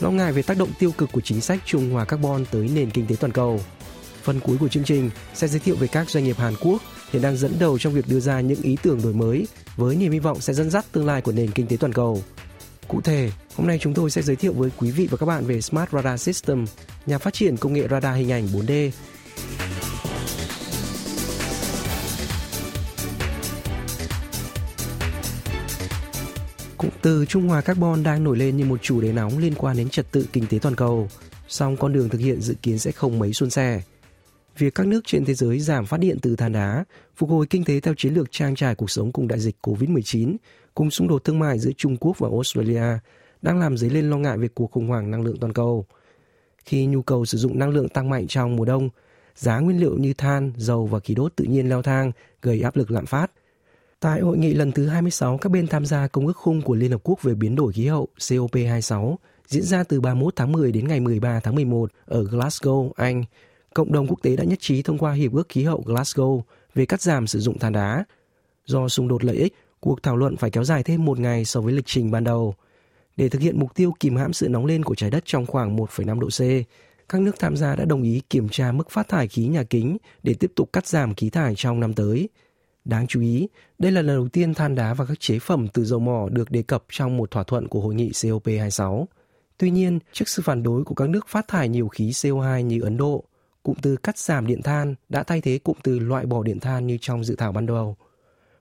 lo ngại về tác động tiêu cực của chính sách trung hòa carbon tới nền kinh tế toàn cầu. Phần cuối của chương trình sẽ giới thiệu về các doanh nghiệp Hàn Quốc hiện đang dẫn đầu trong việc đưa ra những ý tưởng đổi mới với niềm hy vọng sẽ dẫn dắt tương lai của nền kinh tế toàn cầu. Cụ thể, hôm nay chúng tôi sẽ giới thiệu với quý vị và các bạn về Smart Radar System, nhà phát triển công nghệ radar hình ảnh 4D Cụm từ Trung Hòa Carbon đang nổi lên như một chủ đề nóng liên quan đến trật tự kinh tế toàn cầu, song con đường thực hiện dự kiến sẽ không mấy suôn sẻ. Việc các nước trên thế giới giảm phát điện từ than đá, phục hồi kinh tế theo chiến lược trang trải cuộc sống cùng đại dịch COVID-19, cùng xung đột thương mại giữa Trung Quốc và Australia đang làm dấy lên lo ngại về cuộc khủng hoảng năng lượng toàn cầu. Khi nhu cầu sử dụng năng lượng tăng mạnh trong mùa đông, giá nguyên liệu như than, dầu và khí đốt tự nhiên leo thang, gây áp lực lạm phát – Tại hội nghị lần thứ 26 các bên tham gia Công ước khung của Liên Hợp Quốc về biến đổi khí hậu COP26 diễn ra từ 31 tháng 10 đến ngày 13 tháng 11 ở Glasgow, Anh, cộng đồng quốc tế đã nhất trí thông qua Hiệp ước Khí hậu Glasgow về cắt giảm sử dụng than đá. Do xung đột lợi ích, cuộc thảo luận phải kéo dài thêm một ngày so với lịch trình ban đầu. Để thực hiện mục tiêu kìm hãm sự nóng lên của trái đất trong khoảng 1,5 độ C, các nước tham gia đã đồng ý kiểm tra mức phát thải khí nhà kính để tiếp tục cắt giảm khí thải trong năm tới – Đáng chú ý, đây là lần đầu tiên than đá và các chế phẩm từ dầu mỏ được đề cập trong một thỏa thuận của hội nghị COP26. Tuy nhiên, trước sự phản đối của các nước phát thải nhiều khí CO2 như Ấn Độ, cụm từ cắt giảm điện than đã thay thế cụm từ loại bỏ điện than như trong dự thảo ban đầu.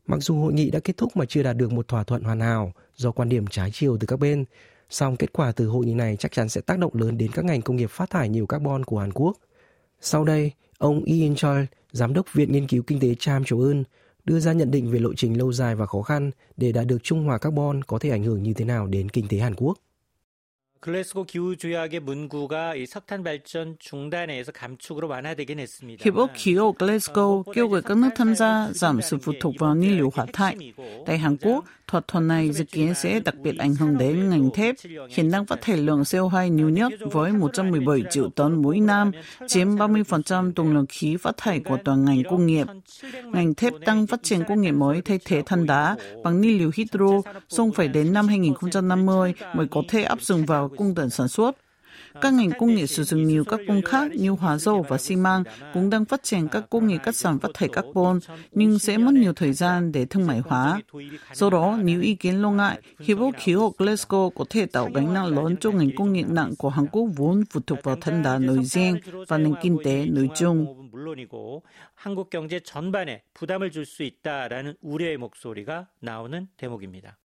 Mặc dù hội nghị đã kết thúc mà chưa đạt được một thỏa thuận hoàn hảo do quan điểm trái chiều từ các bên, song kết quả từ hội nghị này chắc chắn sẽ tác động lớn đến các ngành công nghiệp phát thải nhiều carbon của Hàn Quốc. Sau đây, ông Ian Choi, giám đốc Viện Nghiên cứu Kinh tế Cham Châu Ưn, đưa ra nhận định về lộ trình lâu dài và khó khăn để đạt được trung hòa carbon có thể ảnh hưởng như thế nào đến kinh tế Hàn Quốc. 글래스고 기후 조약의 문구가 이 석탄 발전 중단에 의해서 감축으로 완화되긴 했습니다. Hiệp ước khí hậu Glasgow kêu gọi các nước tham gia giảm sự phụ thuộc vào nhiên liệu hỏa thải. Tại Hàn Quốc, thỏa thuận này dự kiến sẽ đặc biệt ảnh hưởng đến ngành thép, hiện đang phát thải lượng CO2 nhiều nhất với 117 triệu tấn mỗi năm, chiếm 30% tổng lượng khí phát thải của toàn ngành công nghiệp. Ngành thép tăng phát triển công nghệ mới thay thế than đá bằng nhiên liệu hydro, song phải đến năm 2050 mới có thể áp dụng vào cung tần sản xuất. Các ngành công nghiệp sử dụng nhiều các công khác như hóa dầu và xi măng cũng đang phát triển các công nghệ cắt giảm phát thải carbon, nhưng sẽ mất nhiều thời gian để thương mại hóa. Do đó, nhiều ý kiến lo ngại, hiệp ước khí hậu Glasgow có thể tạo gánh nặng lớn cho ngành công nghiệp nặng của Hàn Quốc vốn phụ thuộc vào than đá nói riêng và nền kinh tế nói chung. 물론이고 한국 경제 전반에 부담을 줄 수 있다라는 우려의 목소리가 나오는 대목입니다.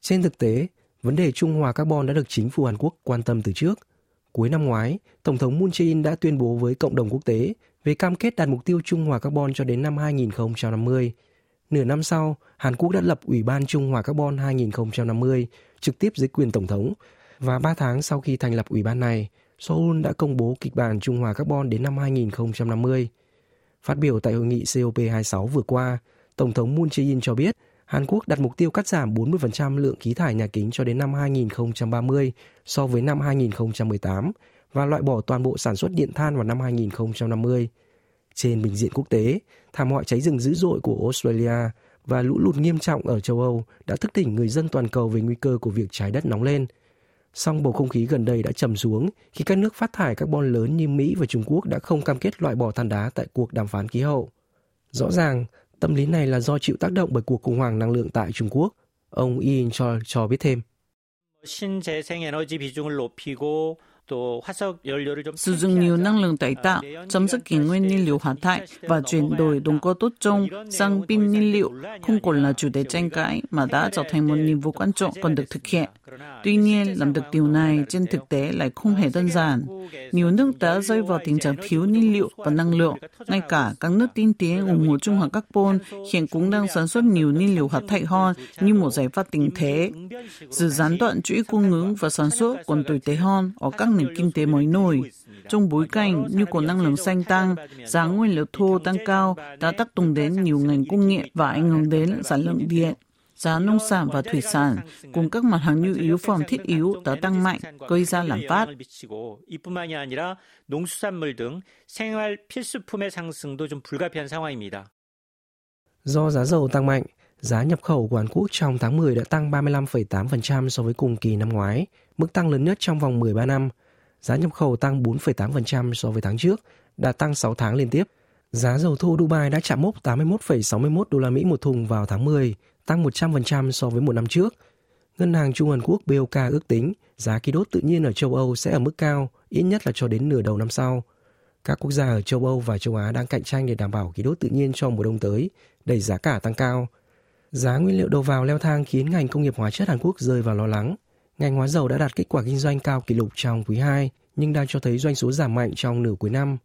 Trên thực tế, vấn đề trung hòa carbon đã được chính phủ Hàn Quốc quan tâm từ trước – Cuối năm ngoái, Tổng thống Moon Jae-in đã tuyên bố với cộng đồng quốc tế về cam kết đạt mục tiêu trung hòa carbon cho đến năm 2050. Nửa năm sau, Hàn Quốc đã lập Ủy ban Trung hòa carbon 2050 trực tiếp dưới quyền Tổng thống và 3 tháng sau khi thành lập ủy ban này, Seoul đã công bố kịch bản trung hòa carbon đến năm 2050. Phát biểu tại hội nghị COP26 vừa qua, Tổng thống Moon Jae-in cho biết Hàn Quốc đặt mục tiêu cắt giảm 40% lượng khí thải nhà kính cho đến năm 2030 so với năm 2018 và loại bỏ toàn bộ sản xuất điện than vào năm 2050. Trên bình diện quốc tế, thảm họa cháy rừng dữ dội của Australia và lũ lụt nghiêm trọng ở châu Âu đã thức tỉnh người dân toàn cầu về nguy cơ của việc trái đất nóng lên. Song bầu không khí gần đây đã trầm xuống khi các nước phát thải carbon lớn như Mỹ và Trung Quốc đã không cam kết loại bỏ than đá tại cuộc đàm phán khí hậu. Rõ ràng, Tâm lý này là do chịu tác động bởi cuộc khủng hoảng năng lượng tại Trung Quốc. Ông Ian Choi cho biết thêm. 신재생 에너지 비중을 높이고 Sử dụng nhiều năng lượng tái tạo, chấm dứt kỷ nguyên nhiên liệu hỏa thải và chuyển đổi đồng cơ tốt chung sang pin nhiên liệu không còn là chủ đề tranh cãi mà đã trở thành một nhiệm vụ quan trọng cần được thực hiện. Tuy nhiên, làm được điều này trên thực tế lại không hề đơn giản. Nhiều nước đã rơi vào tình trạng thiếu nhiên liệu và năng lượng. Ngay cả các nước tiên tiến ủng hộ trung hòa carbon hiện cũng đang sản xuất nhiều nhiên liệu hạt thải hơn như một giải pháp tình thế. Sự gián đoạn chuỗi cung ứng và sản xuất còn tồi tệ hơn ở các nền kinh tế mới nổi. Trong bối cảnh nhu cầu năng lượng xanh tăng, giá nguyên liệu thô tăng cao đã tác động đến nhiều ngành công nghiệp và ảnh hưởng đến sản lượng điện giá nông sản và thủy sản cùng các mặt hàng nhu yếu phẩm thiết yếu đã tăng mạnh, gây ra lạm phát. Do giá dầu tăng mạnh, giá nhập khẩu của Hàn Quốc trong tháng 10 đã tăng 35,8% so với cùng kỳ năm ngoái, mức tăng lớn nhất trong vòng 13 năm – Giá nhập khẩu tăng 4,8% so với tháng trước, đã tăng 6 tháng liên tiếp. Giá dầu thô Dubai đã chạm mốc 81,61 đô la Mỹ một thùng vào tháng 10, tăng 100% so với một năm trước. Ngân hàng Trung Hàn Quốc BOK ước tính giá khí đốt tự nhiên ở châu Âu sẽ ở mức cao, ít nhất là cho đến nửa đầu năm sau. Các quốc gia ở châu Âu và châu Á đang cạnh tranh để đảm bảo khí đốt tự nhiên cho mùa đông tới, đẩy giá cả tăng cao. Giá nguyên liệu đầu vào leo thang khiến ngành công nghiệp hóa chất Hàn Quốc rơi vào lo lắng. Ngành hóa dầu đã đạt kết quả kinh doanh cao kỷ lục trong quý 2, nhưng đang cho thấy doanh số giảm mạnh trong nửa cuối năm.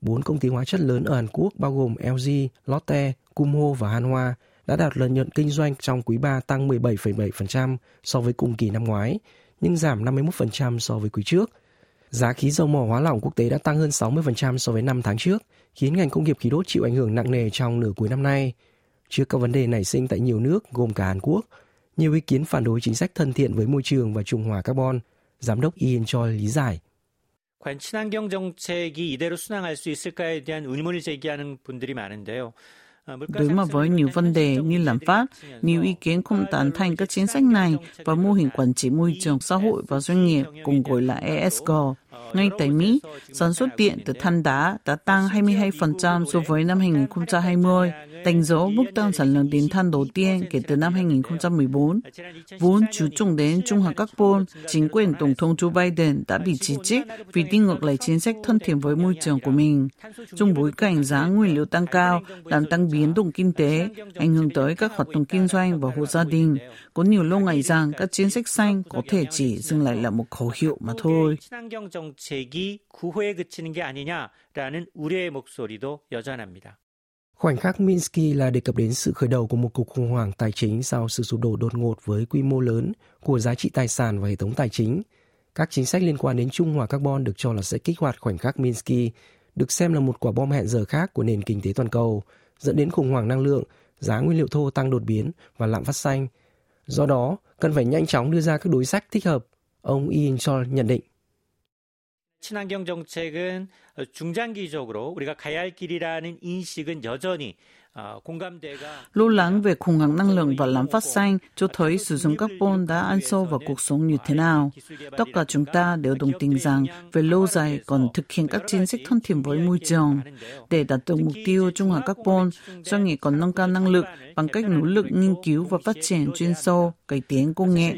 Bốn công ty hóa chất lớn ở Hàn Quốc bao gồm LG, Lotte, Kumho và Hanwha đã đạt lợi nhuận kinh doanh trong quý 3 tăng 17,7% so với cùng kỳ năm ngoái, nhưng giảm 51% so với quý trước. Giá khí dầu mỏ hóa lỏng quốc tế đã tăng hơn 60% so với năm tháng trước, khiến ngành công nghiệp khí đốt chịu ảnh hưởng nặng nề trong nửa cuối năm nay. Trước các vấn đề nảy sinh tại nhiều nước gồm cả Hàn Quốc, nhiều ý kiến phản đối chính sách thân thiện với môi trường và trung hòa carbon. Giám đốc Ian Choi lý giải. 과연 친환경 정책이 이대로 순항할 수 있을까에 대한 의문을 제기하는 분들이 많은데요. Đối mặt với nhiều vấn đề như lạm phát, nhiều ý kiến không tán thành các chính sách này và mô hình quản trị môi trường xã hội và doanh nghiệp, cùng gọi là ESG. Ngay tại Mỹ, sản xuất điện từ than đá đã tăng 22% so với năm 2020, đánh dấu mức tăng sản lượng điện than đầu tiên kể từ năm 2014. Vốn chú trọng đến trung hòa carbon, chính quyền Tổng thống Joe Biden đã bị chỉ trích vì đi ngược lại chính sách thân thiện với môi trường của mình. Trong bối cảnh giá nguyên liệu tăng cao, làm tăng biến động kinh tế, ảnh hưởng tới các hoạt động kinh doanh và hộ gia đình, có nhiều lo ngại rằng các chính sách xanh có thể chỉ dừng lại là một khẩu hiệu mà thôi. 정책이 구호에 그치는 게 아니냐라는 우려의 목소리도 여전합니다. Khoảnh khắc Minsky là đề cập đến sự khởi đầu của một cuộc khủng hoảng tài chính sau sự sụp đổ đột ngột với quy mô lớn của giá trị tài sản và hệ thống tài chính. Các chính sách liên quan đến trung hòa carbon được cho là sẽ kích hoạt khoảnh khắc Minsky, được xem là một quả bom hẹn giờ khác của nền kinh tế toàn cầu, dẫn đến khủng hoảng năng lượng, giá nguyên liệu thô tăng đột biến và lạm phát xanh. Do đó, cần phải nhanh chóng đưa ra các đối sách thích hợp, ông Ian Chol nhận định. 친환경 정책은 중장기적으로 우리가 가야 할 길이라는 인식은 여전히 Lo lắng về khủng hoảng năng lượng và lạm phát xanh cho thấy sử dụng carbon đã ăn sâu vào cuộc sống như thế nào. Tất cả chúng ta đều đồng tình rằng về lâu dài còn thực hiện các chính sách thân thiện với môi trường. Để đạt được mục tiêu trung hòa carbon, doanh nghiệp còn nâng cao năng lực bằng cách nỗ lực nghiên cứu và phát triển chuyên sâu, cải tiến công nghệ.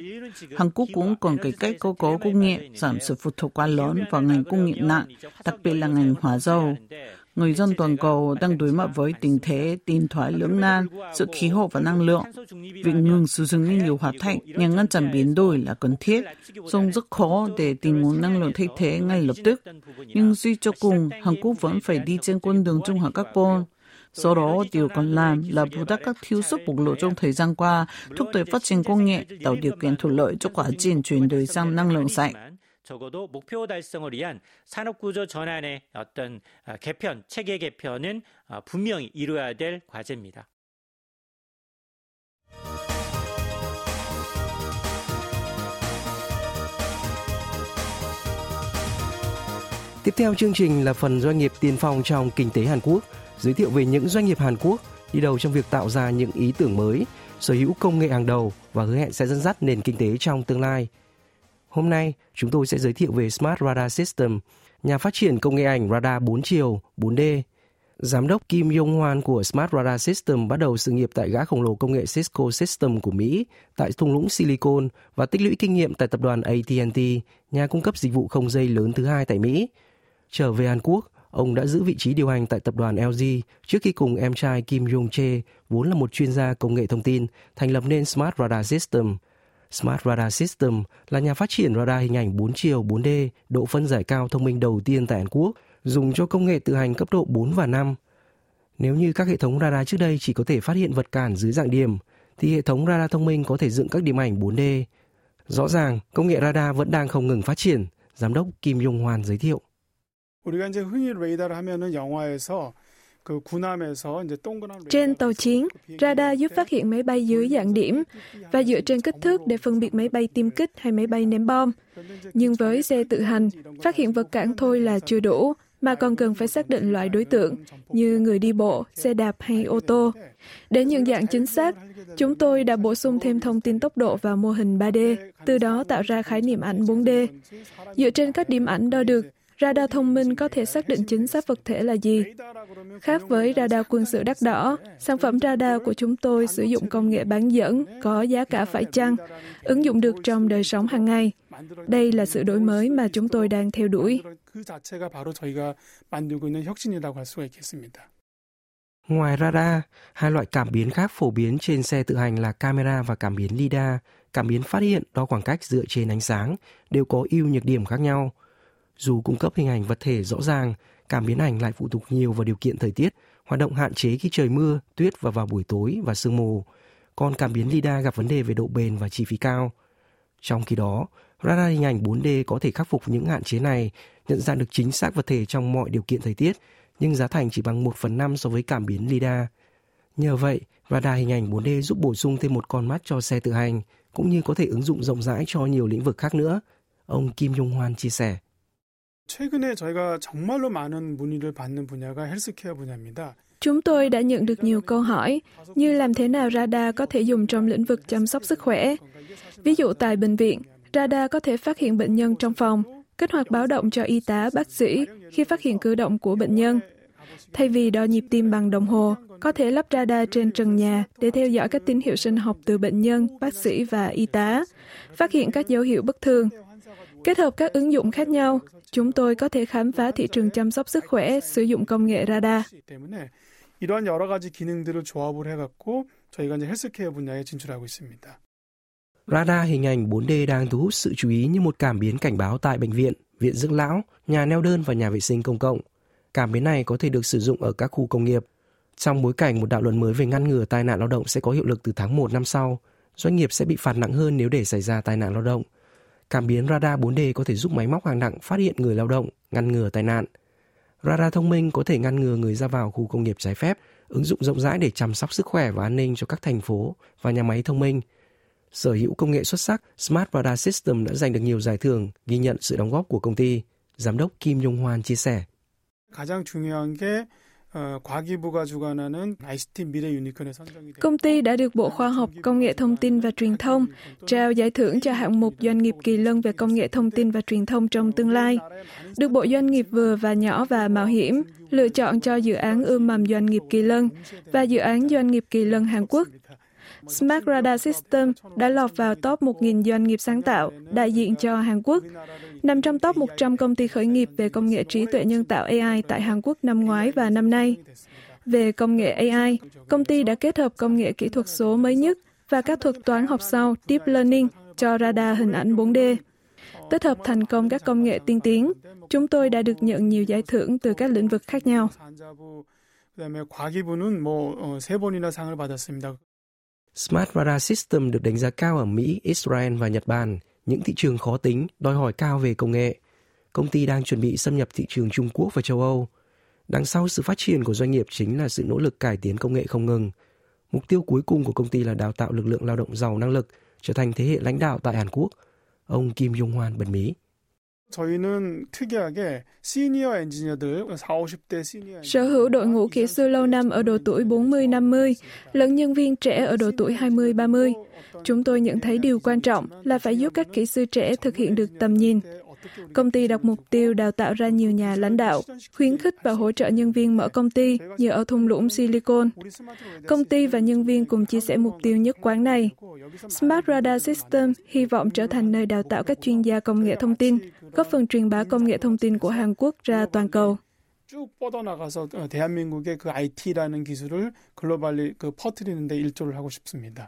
Hàn Quốc cũng còn cải cách cơ cấu công nghệ, giảm sự phụ thuộc quá lớn vào ngành công nghiệp nặng, đặc biệt là ngành hóa dầu. Người dân toàn cầu đang đối mặt với tình thế tin thoái lưỡng nan giữa khí hậu và năng lượng. Việc ngừng sử dụng nhiên liệu hóa thạch nhằm ngăn chặn biến đổi là cần thiết, song rất khó để tìm nguồn năng lượng thay thế ngay lập tức. Nhưng suy cho cùng, Hàn Quốc vẫn phải đi trên con đường trung hòa carbon. Do đó, điều còn làm là bù đắp các thiếu sót bộc lộ trong thời gian qua, thúc đẩy phát triển công nghệ, tạo điều kiện thuận lợi cho quá trình chuyển đổi sang năng lượng sạch. 적어도 목표 달성을 위한 산업구조 전환의 어떤 개편, 체계 개편은 분명히 이루어야 될 과제입니다. Tiếp theo chương trình là phần doanh nghiệp tiên phong trong kinh tế Hàn Quốc, giới thiệu về những doanh nghiệp Hàn Quốc đi đầu trong việc tạo ra những ý tưởng mới, sở hữu công nghệ hàng đầu và hứa hẹn sẽ dẫn dắt nền kinh tế trong tương lai. Hôm nay, chúng tôi sẽ giới thiệu về Smart Radar System, nhà phát triển công nghệ ảnh radar 4 chiều, 4D. Giám đốc Kim Yong Hwan của Smart Radar System bắt đầu sự nghiệp tại gã khổng lồ công nghệ Cisco System của Mỹ tại thung lũng Silicon và tích lũy kinh nghiệm tại tập đoàn AT&T, nhà cung cấp dịch vụ không dây lớn thứ hai tại Mỹ. Trở về Hàn Quốc, ông đã giữ vị trí điều hành tại tập đoàn LG trước khi cùng em trai Kim Yong Che, vốn là một chuyên gia công nghệ thông tin, thành lập nên Smart Radar System – Smart Radar System là nhà phát triển radar hình ảnh 4 chiều 4D độ phân giải cao thông minh đầu tiên tại Hàn Quốc, dùng cho công nghệ tự hành cấp độ 4 và 5. Nếu như các hệ thống radar trước đây chỉ có thể phát hiện vật cản dưới dạng điểm, thì hệ thống radar thông minh có thể dựng các điểm ảnh 4D. Rõ ràng, công nghệ radar vẫn đang không ngừng phát triển, Giám đốc Kim Yong Hoan giới thiệu. 우리가 이제 흔히 레이더를 하면은 영화에서 trên tàu chiến, radar giúp phát hiện máy bay dưới dạng điểm và dựa trên kích thước để phân biệt máy bay tiêm kích hay máy bay ném bom. Nhưng với xe tự hành, phát hiện vật cản thôi là chưa đủ, mà còn cần phải xác định loại đối tượng như người đi bộ, xe đạp hay ô tô. Để nhận dạng chính xác, chúng tôi đã bổ sung thêm thông tin tốc độ vào mô hình 3D, từ đó tạo ra khái niệm ảnh 4D. Dựa trên các điểm ảnh đo được, radar thông minh có thể xác định chính xác vật thể là gì. Khác với radar quân sự đắt đỏ, sản phẩm radar của chúng tôi sử dụng công nghệ bán dẫn, có giá cả phải chăng, ứng dụng được trong đời sống hàng ngày. Đây là sự đổi mới mà chúng tôi đang theo đuổi. Ngoài radar, hai loại cảm biến khác phổ biến trên xe tự hành là camera và cảm biến LiDAR. Cảm biến phát hiện đo khoảng cách dựa trên ánh sáng đều có ưu nhược điểm khác nhau. Dù cung cấp hình ảnh vật thể rõ ràng, cảm biến ảnh lại phụ thuộc nhiều vào điều kiện thời tiết, hoạt động hạn chế khi trời mưa, tuyết và vào buổi tối và sương mù. Còn cảm biến LiDAR gặp vấn đề về độ bền và chi phí cao. Trong khi đó, radar hình ảnh 4D có thể khắc phục những hạn chế này, nhận dạng được chính xác vật thể trong mọi điều kiện thời tiết, nhưng giá thành chỉ bằng 1 phần 5 so với cảm biến LiDAR. Nhờ vậy, radar hình ảnh 4D giúp bổ sung thêm một con mắt cho xe tự hành, cũng như có thể ứng dụng rộng rãi cho nhiều lĩnh vực khác nữa. Ông Kim Jong Hoan chia sẻ. 최근에 저희가 정말로 많은 문의를 받는 분야가 헬스케어 분야입니다. Chúng tôi đã nhận được nhiều câu hỏi như làm thế nào radar có thể dùng trong lĩnh vực chăm sóc sức khỏe. Ví dụ tại bệnh viện, radar có thể phát hiện bệnh nhân trong phòng, kích hoạt báo động cho y tá, bác sĩ khi phát hiện cử động của bệnh nhân. Thay vì đo nhịp tim bằng đồng hồ, có thể lắp radar trên trần nhà để theo dõi các tín hiệu sinh học từ bệnh nhân, bác sĩ và y tá, phát hiện các dấu hiệu bất thường. Kết hợp các ứng dụng khác nhau, chúng tôi có thể khám phá thị trường chăm sóc sức khỏe sử dụng công nghệ radar. 이러한 여러 가지 기능들을 조합을 해갖고 저희가 이제 헬스케어 분야에 진출하고 있습니다. Radar hình ảnh 4D đang thu hút sự chú ý như một cảm biến cảnh báo tại bệnh viện, viện dưỡng lão, nhà neo đơn và nhà vệ sinh công cộng. Cảm biến này có thể được sử dụng ở các khu công nghiệp. Trong bối cảnh một đạo luật mới về ngăn ngừa tai nạn lao động sẽ có hiệu lực từ tháng 1 năm sau, doanh nghiệp sẽ bị phạt nặng hơn nếu để xảy ra tai nạn lao động. Cảm biến radar 4D có thể giúp máy móc hàng nặng phát hiện người lao động, ngăn ngừa tai nạn. Radar thông minh có thể ngăn ngừa người ra vào khu công nghiệp trái phép, ứng dụng rộng rãi để chăm sóc sức khỏe và an ninh cho các thành phố và nhà máy thông minh. Sở hữu công nghệ xuất sắc, Smart Radar System đã giành được nhiều giải thưởng, ghi nhận sự đóng góp của công ty. Giám đốc Kim Yong Hoan chia sẻ. 가장 중요한 게 Công ty đã được Bộ Khoa học, Công nghệ Thông tin và Truyền thông trao giải thưởng cho hạng mục Doanh nghiệp kỳ lân về công nghệ thông tin và truyền thông trong tương lai, được Bộ Doanh nghiệp vừa và nhỏ và mạo hiểm lựa chọn cho dự án ươm mầm doanh nghiệp kỳ lân và dự án doanh nghiệp kỳ lân Hàn Quốc. Smart Radar System đã lọt vào top 1.000 doanh nghiệp sáng tạo đại diện cho Hàn Quốc, nằm trong top 100 công ty khởi nghiệp về công nghệ trí tuệ nhân tạo AI tại Hàn Quốc năm ngoái và năm nay. Về công nghệ AI, công ty đã kết hợp công nghệ kỹ thuật số mới nhất và các thuật toán học sau Deep Learning cho radar hình ảnh 4D. Tích hợp thành công các công nghệ tiên tiến, chúng tôi đã được nhận nhiều giải thưởng từ các lĩnh vực khác nhau. 그다음에 과기부는 뭐세 번이나 상을 받았습니다. Smart Radar System được đánh giá cao ở Mỹ, Israel và Nhật Bản, những thị trường khó tính, đòi hỏi cao về công nghệ. Công ty đang chuẩn bị xâm nhập thị trường Trung Quốc và châu Âu. Đằng sau sự phát triển của doanh nghiệp chính là sự nỗ lực cải tiến công nghệ không ngừng. Mục tiêu cuối cùng của công ty là đào tạo lực lượng lao động giàu năng lực, trở thành thế hệ lãnh đạo tại Hàn Quốc. Ông Kim Yong-hwan bật mí. 저희는 특이하게 시니어 엔지니어들 4, 50대 시니어 Sở hữu đội ngũ kỹ sư lâu năm ở độ tuổi 40-50, lẫn nhân viên trẻ ở độ tuổi 20-30. Chúng tôi nhận thấy điều quan trọng là phải giúp các kỹ sư trẻ thực hiện được tầm nhìn. Công ty đặt mục tiêu đào tạo ra nhiều nhà lãnh đạo, khuyến khích và hỗ trợ nhân viên mở công ty như ở thung lũng Silicon. Công ty và nhân viên cùng chia sẻ mục tiêu nhất quán này. Smart Radar System hy vọng trở thành nơi đào tạo các chuyên gia công nghệ thông tin, góp phần truyền bá công nghệ thông tin của Hàn Quốc ra toàn cầu. 쭉 뻗어나가서 대한민국의 그 IT라는 기술을 글로벌리 그 퍼뜨리는 데 일조를 하고 싶습니다.